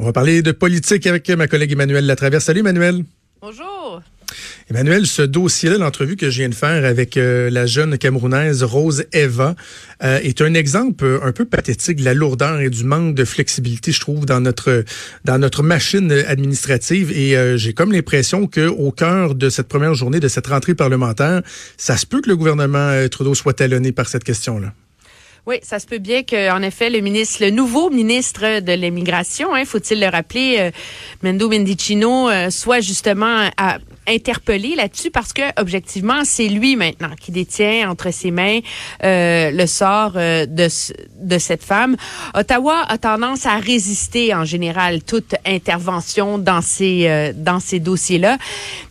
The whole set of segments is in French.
On va parler de politique avec ma collègue Emmanuel Latraverse. Salut Emmanuel. Bonjour. Emmanuel, ce dossier-là, l'entrevue que je viens de faire avec euh, la jeune Camerounaise Rose Eva, euh, est un exemple un peu pathétique de la lourdeur et du manque de flexibilité, je trouve, dans notre dans notre machine administrative. Et euh, j'ai comme l'impression que au cœur de cette première journée de cette rentrée parlementaire, ça se peut que le gouvernement Trudeau soit talonné par cette question-là. Oui, ça se peut bien qu'en effet, le ministre, le nouveau ministre de l'immigration, hein, faut-il le rappeler, Mendo Mendicino, soit justement à, interpellé là-dessus parce que objectivement, c'est lui maintenant qui détient entre ses mains euh, le sort euh, de de cette femme. Ottawa a tendance à résister en général toute intervention dans ces euh, dans ces dossiers-là,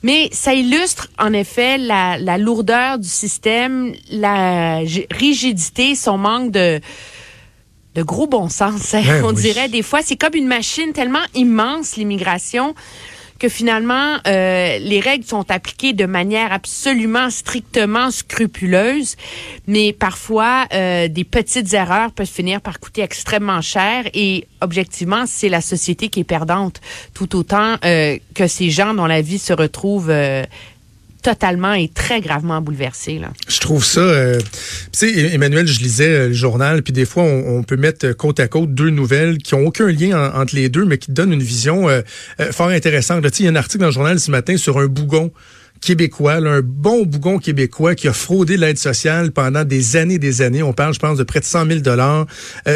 mais ça illustre en effet la, la lourdeur du système, la rigidité, son manque de de gros bon sens, hein, ben on dirait des fois. C'est comme une machine tellement immense, l'immigration que finalement euh, les règles sont appliquées de manière absolument strictement scrupuleuse, mais parfois euh, des petites erreurs peuvent finir par coûter extrêmement cher. Et objectivement c'est la société qui est perdante. Tout autant euh, que ces gens dont la vie se retrouve totalement et très gravement bouleversé. Là. Je trouve ça. Euh, tu sais, Emmanuel, je lisais euh, le journal, puis des fois, on, peut mettre côte à côte deux nouvelles qui ont aucun lien entre les deux, mais qui donnent une vision euh, fort intéressante. Il y a un article dans le journal ce matin sur un bougon québécois, un bon bougon québécois qui a fraudé l'aide sociale pendant des années des années. On parle, je pense, de près de 100 000 dollars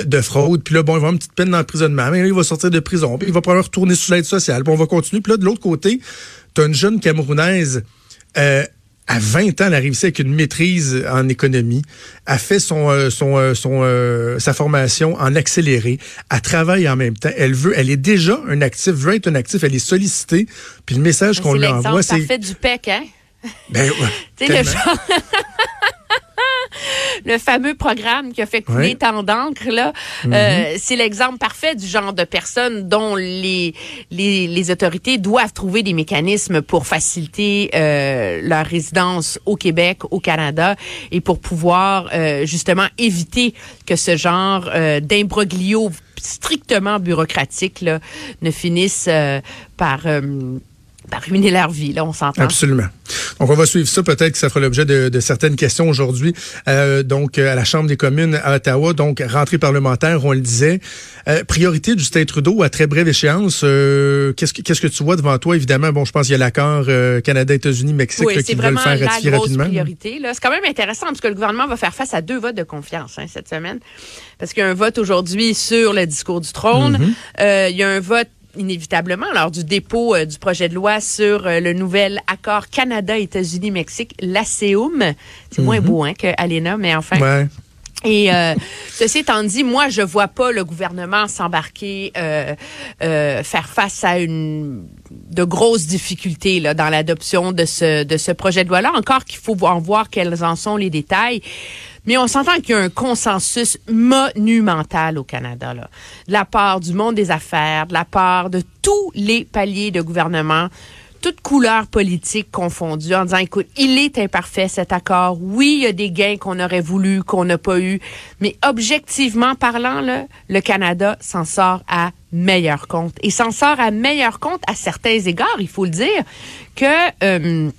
de fraude. Puis là, bon, il va avoir une petite peine d'emprisonnement, mais il va sortir de prison, puis il va probablement retourner sous l'aide sociale, puis on va continuer. Puis là, de l'autre côté, tu as une jeune Camerounaise euh, à 20 ans, elle a réussi avec une maîtrise en économie, a fait son, euh, son, euh, son sa formation en accéléré, elle travaille en même temps, elle veut, elle est déjà un actif, veut être un actif, elle est sollicitée, puis le message qu'on lui envoie, c'est... fait du PEC, hein? Ben, ouais, le genre... le fameux programme qui a fait couler tant d'encre là, mhm. euh, c'est l'exemple parfait du genre de personnes dont les, les, les autorités doivent trouver des mécanismes pour faciliter euh, leur résidence au Québec, au Canada, et pour pouvoir euh, justement éviter que ce genre euh, d'imbroglio strictement bureaucratique là, ne finisse euh, par par ruiner leur vie, là, on s'entend. Absolument. Donc, on va suivre ça. Peut-être que ça fera l'objet de, certaines questions aujourd'hui. Euh, donc, à la Chambre des communes à Ottawa, donc, rentrée parlementaire, on le disait. Euh, priorité du Justin Trudeau à très brève échéance. Euh, qu'est-ce, que, qu'est-ce que tu vois devant toi? Évidemment, bon, je pense qu'il y a l'accord Canada, États-Unis, Mexique oui, qui veulent le faire ratifier rapidement. priorité. Là. C'est quand même intéressant parce que le gouvernement va faire face à deux votes de confiance hein, cette semaine. Parce qu'il y a un vote aujourd'hui sur le discours du trône. Mm-hmm. il y a un vote inévitablement lors du dépôt euh, du projet de loi sur euh, le nouvel accord Canada-États-Unis-Mexique, l'ACEUM. C'est moins mhm. beau hein, que Alena, mais enfin. Et euh, ceci étant dit, moi, je vois pas le gouvernement s'embarquer, faire face à une de grosses difficultés là, dans l'adoption de ce de ce projet de loi-là. Encore qu'il faut en voir quels en sont les détails. Mais on s'entend qu'il y a un consensus monumental au Canada, là, de la part du monde des affaires, de la part de tous les paliers de gouvernement, toutes couleurs politiques confondues, en disant, écoute, il est imparfait cet accord. Oui, il y a des gains qu'on aurait voulu, qu'on n'a pas eu, mais objectivement parlant, le Canada s'en sort à meilleur compte. Et s'en sort à meilleur compte à certains égards, il faut le dire, que... Euh,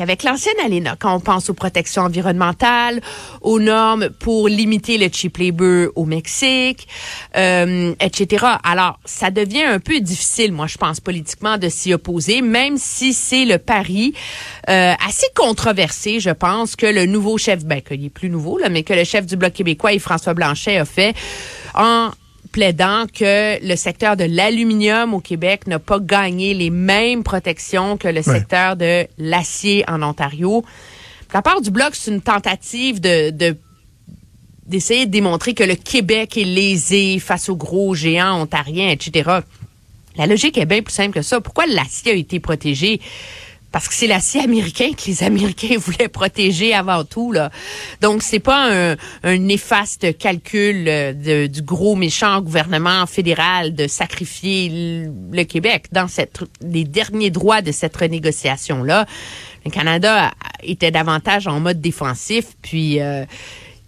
avec l'ancienne ALENA, quand on pense aux protections environnementales, aux normes pour limiter le cheap labor au Mexique, euh, etc. Alors, ça devient un peu difficile, moi, je pense, politiquement, de s'y opposer, même si c'est le pari euh, assez controversé, je pense, que le nouveau chef, ben, qu'il est plus nouveau, là, mais que le chef du Bloc québécois, François Blanchet, a fait en plaidant que le secteur de l'aluminium au Québec n'a pas gagné les mêmes protections que le secteur de l'acier en Ontario. La part du bloc, c'est une tentative de, d'essayer de démontrer que le Québec est lésé face aux gros géants ontariens, etc. La logique est bien plus simple que ça. Pourquoi l'acier a été protégé? Parce que c'est l'acier américain que les Américains voulaient protéger avant tout là. Donc c'est pas un, un, néfaste calcul euh, de, du gros méchant gouvernement fédéral de sacrifier le, Québec dans cette les derniers droits de cette renégociation là. Le Canada était davantage en mode défensif puis euh,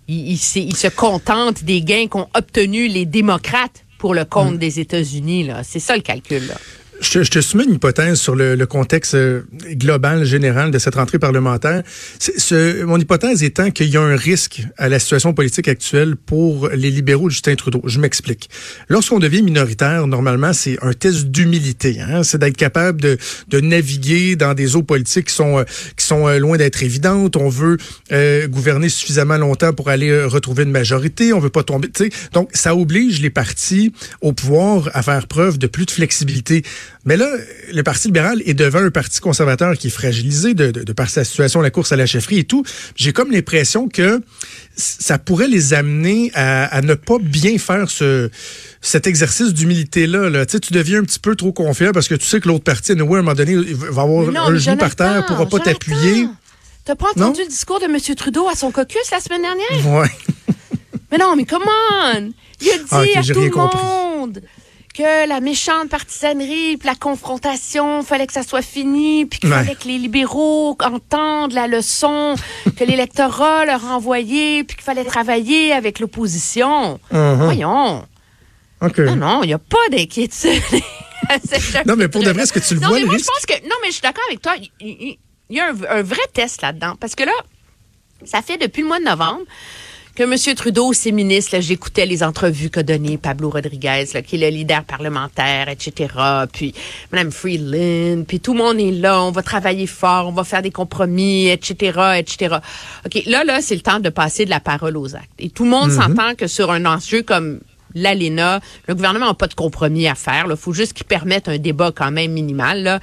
il, il, se contente des gains qu'ont obtenus les démocrates pour le compte des États-Unis. Là. C'est ça le calcul. Là. Je, je, te soumets une hypothèse sur le, le, contexte euh, global, général de cette rentrée parlementaire. Ce, mon hypothèse étant qu'il y a un risque à la situation politique actuelle pour les libéraux de Justin Trudeau. Je m'explique. Lorsqu'on devient minoritaire, normalement, c'est un test d'humilité. Hein? C'est d'être capable de, de, naviguer dans des eaux politiques qui sont, euh, qui sont euh, loin d'être évidentes. On veut euh, gouverner suffisamment longtemps pour aller retrouver une majorité. On veut pas tomber. sais Donc, ça oblige les partis au pouvoir à faire preuve de plus de flexibilité. Mais là, le Parti libéral est devant un parti conservateur qui est fragilisé de, de, de par sa situation, la course à la chefferie et tout. J'ai comme l'impression que ça pourrait les amener à, à, ne pas bien faire ce cet exercice d'humilité-là. Là. Tu, sais, tu deviens un petit peu trop confiant parce que tu sais que l'autre parti, à un moment donné, va avoir non, un genou par terre, pourra pas t'appuyer. T'as pas entendu non? le discours de M. Trudeau à son caucus la semaine dernière? Ouais. mais non, mais comment? Il a dit ah, okay, à tout le monde... Compris que la méchante partisanerie, puis la confrontation, fallait que ça soit fini, puis qu'il ouais. fallait que les libéraux entendent la leçon que l'électorat leur a envoyée, puis qu'il fallait travailler avec l'opposition. Uh -huh. Voyons. Okay. Non, non, il n'y a pas d'inquiétude. non, mais pour de vrai, est-ce que tu le non, vois, mais le moi, risque? Je pense que, non, mais je suis d'accord avec toi. Il, y a un, un vrai test là-dedans. Parce que là, ça fait depuis le mois de novembre que M. Trudeau, ses ministres, j'écoutais les entrevues qu'a donné Pablo Rodriguez, là, qui est le leader parlementaire, etc. Puis Mme Freeland, puis tout le monde est là, on va travailler fort, on va faire des compromis, etc., etc. OK, là, là, c'est le temps de passer de la parole aux actes. Et tout le monde mm -hmm. s'entend que sur un enjeu comme l'ALENA. Le gouvernement n'a pas de compromis à faire. Il faut juste qu'ils permettent un débat quand même minimal. Là.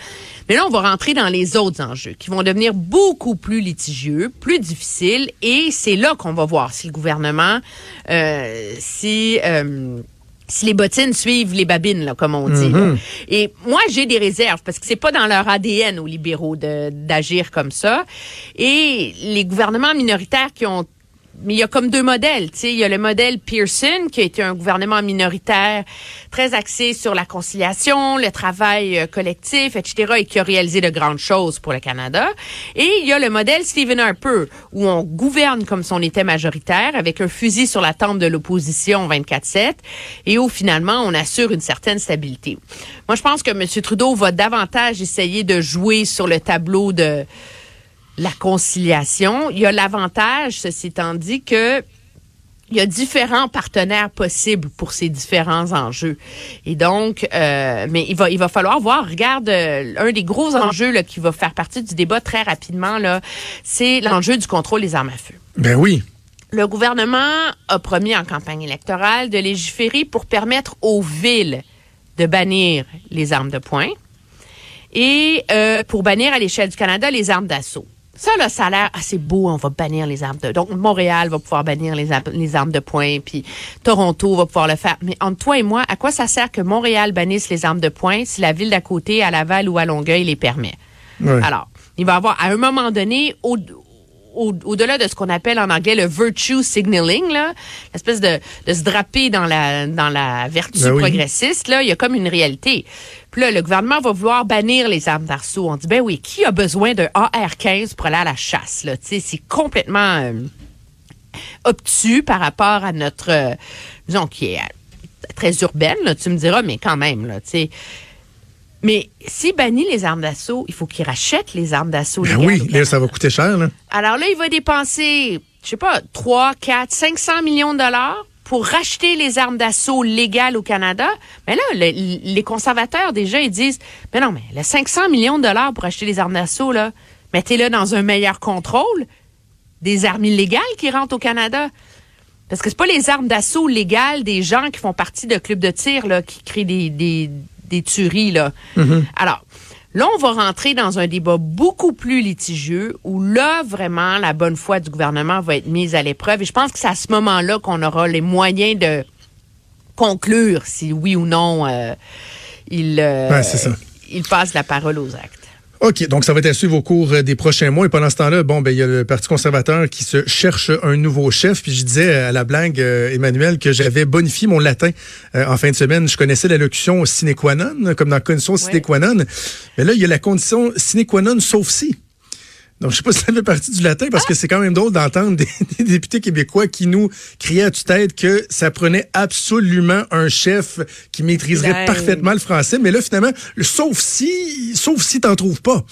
Mais là, on va rentrer dans les autres enjeux qui vont devenir beaucoup plus litigieux, plus difficiles. Et c'est là qu'on va voir si le gouvernement, euh, si... Euh, si les bottines suivent les babines, là, comme on dit. Mm -hmm. Et moi, j'ai des réserves parce que c'est pas dans leur ADN aux libéraux d'agir comme ça. Et les gouvernements minoritaires qui ont mais il y a comme deux modèles. Tu sais, il y a le modèle Pearson, qui a été un gouvernement minoritaire très axé sur la conciliation, le travail euh, collectif, etc., et qui a réalisé de grandes choses pour le Canada. Et il y a le modèle Stephen Harper, où on gouverne comme si on était majoritaire, avec un fusil sur la tempe de l'opposition 24-7, et où finalement on assure une certaine stabilité. Moi, je pense que M. Trudeau va davantage essayer de jouer sur le tableau de la conciliation. Il y a l'avantage, ceci étant dit, que il y a différents partenaires possibles pour ces différents enjeux. Et donc, euh, mais il va, il va falloir voir. Regarde, euh, un des gros enjeux là, qui va faire partie du débat très rapidement, là, c'est l'enjeu du contrôle des armes à feu. Ben oui. Le gouvernement a promis en campagne électorale de légiférer pour permettre aux villes de bannir les armes de poing et euh, pour bannir à l'échelle du Canada les armes d'assaut. Ça, là, ça a l'air assez beau. On va bannir les armes de... Donc, Montréal va pouvoir bannir les, les armes de poing, puis Toronto va pouvoir le faire. Mais entre toi et moi, à quoi ça sert que Montréal bannisse les armes de poing si la ville d'à côté, à Laval ou à Longueuil, les permet? Alors, il va y avoir, à un moment donné, au, au-delà au de ce qu'on appelle en anglais le virtue signaling, là, l'espèce de, de se draper dans la, dans la vertu Ben oui. progressiste, là, il y a comme une réalité. Là, le gouvernement va vouloir bannir les armes d'assaut. On dit, ben oui, qui a besoin d'un AR-15 pour aller à la chasse, là? C'est complètement euh, obtus par rapport à notre, euh, disons, qui est euh, très urbaine, là, tu me diras, mais quand même, là, tu sais. Mais s'il bannit les armes d'assaut, il faut qu'il rachète les armes d'assaut. Ben oui, là, ça va coûter cher. Là. Alors là, il va dépenser, je sais pas, 3, 4, 500 millions de dollars pour racheter les armes d'assaut légales au Canada. Mais là, le, les conservateurs, déjà, ils disent, mais non, mais les 500 millions de dollars pour acheter les armes d'assaut, là, mettez-le dans un meilleur contrôle des armes illégales qui rentrent au Canada. Parce que c'est pas les armes d'assaut légales des gens qui font partie de clubs de tir là, qui créent des, des, des tueries. Là. Mm -hmm. Alors, là, on va rentrer dans un débat beaucoup plus litigieux où là, vraiment, la bonne foi du gouvernement va être mise à l'épreuve. Et je pense que c'est à ce moment-là qu'on aura les moyens de conclure si oui ou non euh, il, euh, il passe la parole aux actes. OK, donc ça va être à suivre au cours des prochains mois. Et pendant ce temps-là, bon, ben il y a le Parti conservateur qui se cherche un nouveau chef. Puis je disais à la blague, euh, Emmanuel, que j'avais bonifié mon latin euh, en fin de semaine. Je connaissais la locution sine qua non, comme dans la condition sine qua non. Mais là, il y a la condition sine qua non sauf si. Donc, je sais pas si ça fait partie du latin, parce que c'est quand même drôle d'entendre des, députés québécois qui nous criaient à tue-tête que ça prenait absolument un chef qui maîtriserait parfaitement le français. Mais là, finalement, sauf si, sauf si t'en trouves pas.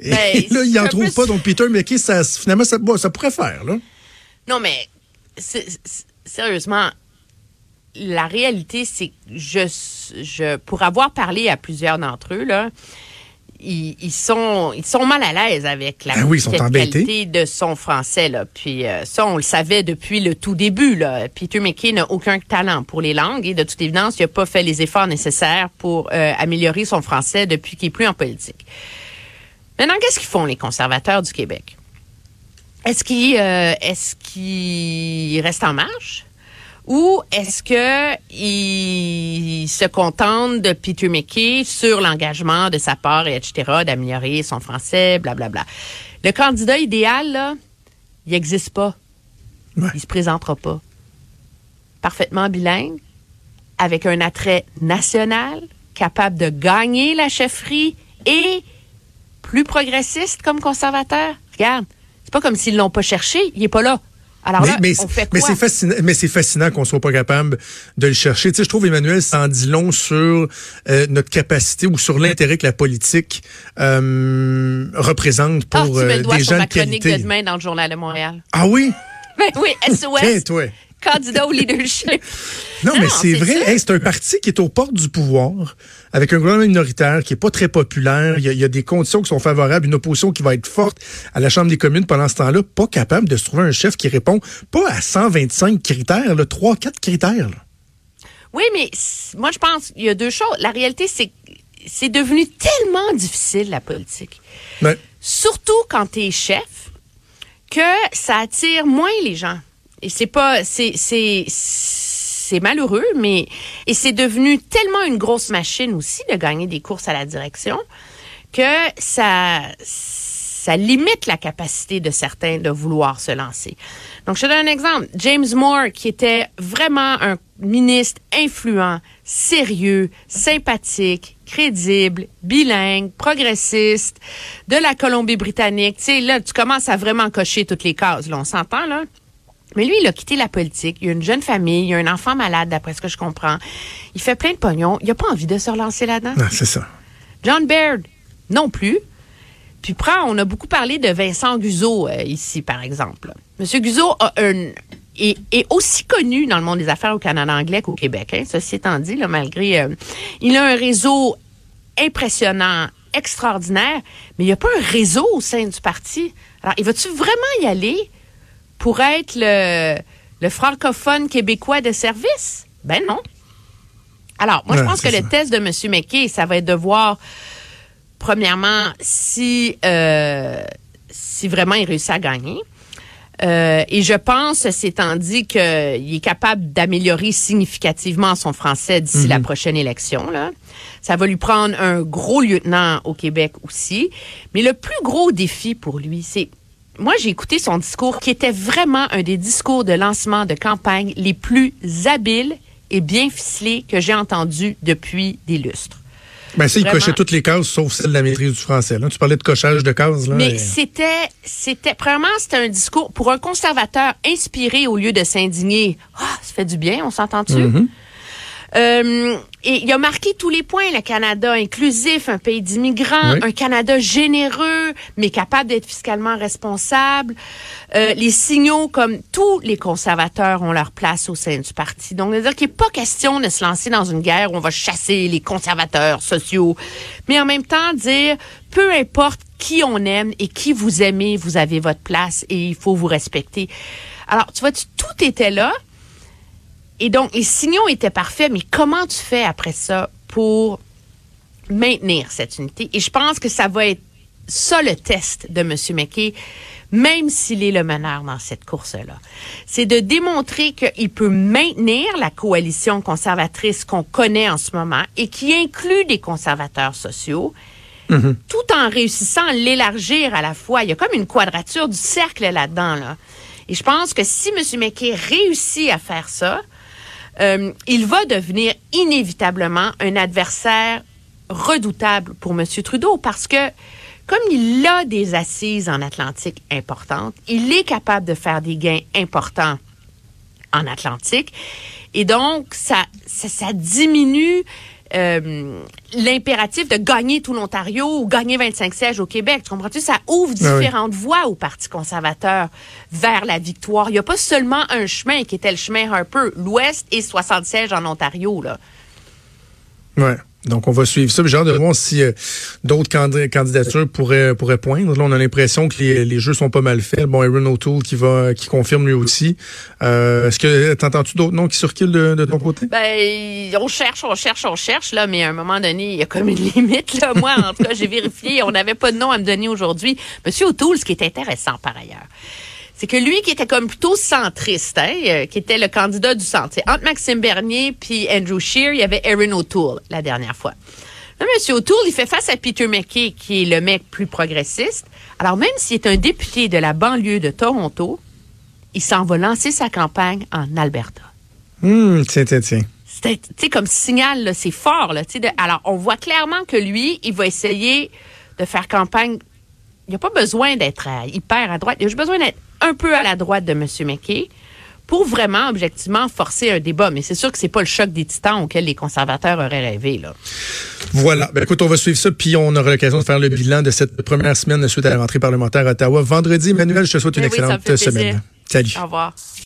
Et ben, là, il n'en trouve pas. Donc, Peter McKay, ça, finalement, ça, ça pourrait faire, là. Non, mais, sérieusement, la réalité, c'est que je, je, pour avoir parlé à plusieurs d'entre eux, là, ils, sont, ils sont mal à l'aise avec la ben qualité de son français. Là. Puis euh, ça, on le savait depuis le tout début. Là. Peter McKay n'a aucun talent pour les langues et de toute évidence, il n'a pas fait les efforts nécessaires pour euh, améliorer son français depuis qu'il n'est plus en politique. Maintenant, qu'est-ce qu'ils font les conservateurs du Québec? Est-ce qu'ils euh, est-ce qu'ils restent en marche? Ou est-ce que il se contente de Peter McKay sur l'engagement de sa part, et etc., d'améliorer son français, blablabla. Bla, bla. Le candidat idéal, là, il n'existe pas. Ouais. Il se présentera pas. Parfaitement bilingue, avec un attrait national, capable de gagner la chefferie et plus progressiste comme conservateur. Regarde, c'est pas comme s'ils l'ont pas cherché, il est pas là. Alors mais, là, mais, on fait quoi? Mais c'est fascinant, mais c'est fascinant qu'on soit pas capable de le chercher. Tu sais, je trouve Emmanuel s'en dit long sur euh, notre capacité ou sur l'intérêt que la politique euh, représente pour ah, tu euh, des gens de qualité. de demain dans le journal de Montréal. Ah oui? Ben oui, SOS. toi candidat au leadership. Non, mais c'est vrai. c'est un parti qui est aux portes du pouvoir, avec un gouvernement minoritaire qui est pas très populaire. Il y, a, des conditions qui sont favorables, une opposition qui va être forte à la Chambre des communes pendant ce temps-là, pas capable de se trouver un chef qui répond pas à 125 critères, là, 3 4 critères. Oui, mais moi, je pense qu'il y a deux choses. La réalité, c'est c'est devenu tellement difficile, la politique. Surtout quand tu es chef, que ça attire moins les gens. Et c'est pas, c'est, c'est, malheureux, mais et c'est devenu tellement une grosse machine aussi de gagner des courses à la direction que ça, ça limite la capacité de certains de vouloir se lancer. Donc, je te donne un exemple. James Moore, qui était vraiment un ministre influent, sérieux, sympathique, crédible, bilingue, progressiste, de la Colombie-Britannique. Tu sais, là, tu commences à vraiment cocher toutes les cases. Là, on s'entend, là? Mais lui, il a quitté la politique. Il a une jeune famille, il a un enfant malade, d'après ce que je comprends. Il fait plein de pognon. Il n'a pas envie de se relancer là-dedans. Non, c'est ça. John Baird, non plus. Puis prends, on a beaucoup parlé de Vincent Guzzo euh, ici, par exemple. Monsieur a un, est, aussi connu dans le monde des affaires au Canada anglais qu'au Québec. Hein, ceci étant dit, là, malgré... Euh, il a un réseau impressionnant, extraordinaire, mais il n'y a pas un réseau au sein du parti. Alors, il va-tu vraiment y aller? Pour être le, le francophone québécois de service? Ben non. Alors, moi, je pense que le test de M. McKay, ça va être de voir, premièrement, si, euh, si vraiment il réussit à gagner. Euh, et je pense, étant dit qu'il est capable d'améliorer significativement son français d'ici la mhm. prochaine élection. Là. Ça va lui prendre un gros lieutenant au Québec aussi. Mais le plus gros défi pour lui, c'est moi, j'ai écouté son discours qui était vraiment un des discours de lancement de campagne les plus habiles et bien ficelés que j'ai entendus depuis des lustres. Ben, ça, il cochait toutes les cases sauf celle de la maîtrise du français. Là. Tu parlais de cochage de cases. Là, Mais c'était, c'était, premièrement, c'était un discours pour un conservateur inspiré au lieu de s'indigner. Ah, ça fait du bien, on s'entend-tu? Mm-hmm. Euh, et il a marqué tous les points, le Canada inclusif, un pays d'immigrants, un Canada généreux, mais capable d'être fiscalement responsable. Euh, les signaux comme tous les conservateurs ont leur place au sein du parti. Donc, c'est-à-dire qu'il n'est pas question de se lancer dans une guerre où on va chasser les conservateurs sociaux, mais en même temps dire, peu importe qui on aime et qui vous aimez, vous avez votre place et il faut vous respecter. Alors, tu vois, tout était là. Et donc, les signaux étaient parfaits, mais comment tu fais après ça pour maintenir cette unité? Et je pense que ça va être ça le test de M. McKay, même s'il est le meneur dans cette course-là. C'est de démontrer qu'il peut maintenir la coalition conservatrice qu'on connaît en ce moment et qui inclut des conservateurs sociaux, mm-hmm. tout en réussissant à l'élargir à la fois. Il y a comme une quadrature du cercle là-dedans. Là. Et je pense que si M. McKay réussit à faire ça, euh, il va devenir inévitablement un adversaire redoutable pour M. Trudeau parce que comme il a des assises en Atlantique importantes, il est capable de faire des gains importants en Atlantique. Et donc, ça, ça, diminue euh, l'impératif de gagner tout l'Ontario ou gagner 25 sièges au Québec. Tu comprends-tu? Ça ouvre ah différentes voies au Parti conservateur vers la victoire. Il n'y a pas seulement un chemin qui était le chemin Harper, l'Ouest et 60 sièges en Ontario. Là. Ouais. Donc, on va suivre ça. J'ai hâte de voir si euh, d'autres candidatures pourraient, pourraient poindre. Là, on a l'impression que les, les, jeux sont pas mal faits. Bon, Aaron O'Toole qui va qui confirme lui aussi. Euh, Est-ce que t'entends-tu d'autres noms qui circulent de, de, ton côté? Ben, on cherche, on cherche, on cherche, là, mais à un moment donné, il y a comme une limite. Là. Moi, en tout cas, j'ai vérifié, on n'avait pas de nom à me donner aujourd'hui. Monsieur O'Toole, ce qui est intéressant par ailleurs, c'est que lui qui était comme plutôt centriste, hein, euh, qui était le candidat du centre. Entre Maxime Bernier puis Andrew Scheer, il y avait Erin O'Toole la dernière fois. Là, M. O'Toole, il fait face à Peter McKay, qui est le mec plus progressiste. Alors, même s'il est un député de la banlieue de Toronto, il s'en va lancer sa campagne en Alberta. Hum, tiens, tiens, tiens. C'est comme signal, c'est fort. Là, de, alors, on voit clairement que lui, il va essayer de faire campagne. Il n'y a pas besoin d'être hyper à droite. Il a juste besoin d'être un peu à la droite de M. McKay pour vraiment, objectivement, forcer un débat. Mais c'est sûr que c'est pas le choc des titans auquel les conservateurs auraient rêvé. Là. Voilà. Ben, écoute, on va suivre ça, puis on aura l'occasion de faire le bilan de cette première semaine suite à la rentrée parlementaire à Ottawa. Vendredi, Emmanuel, je te souhaite une ben excellente semaine. Salut. Au revoir.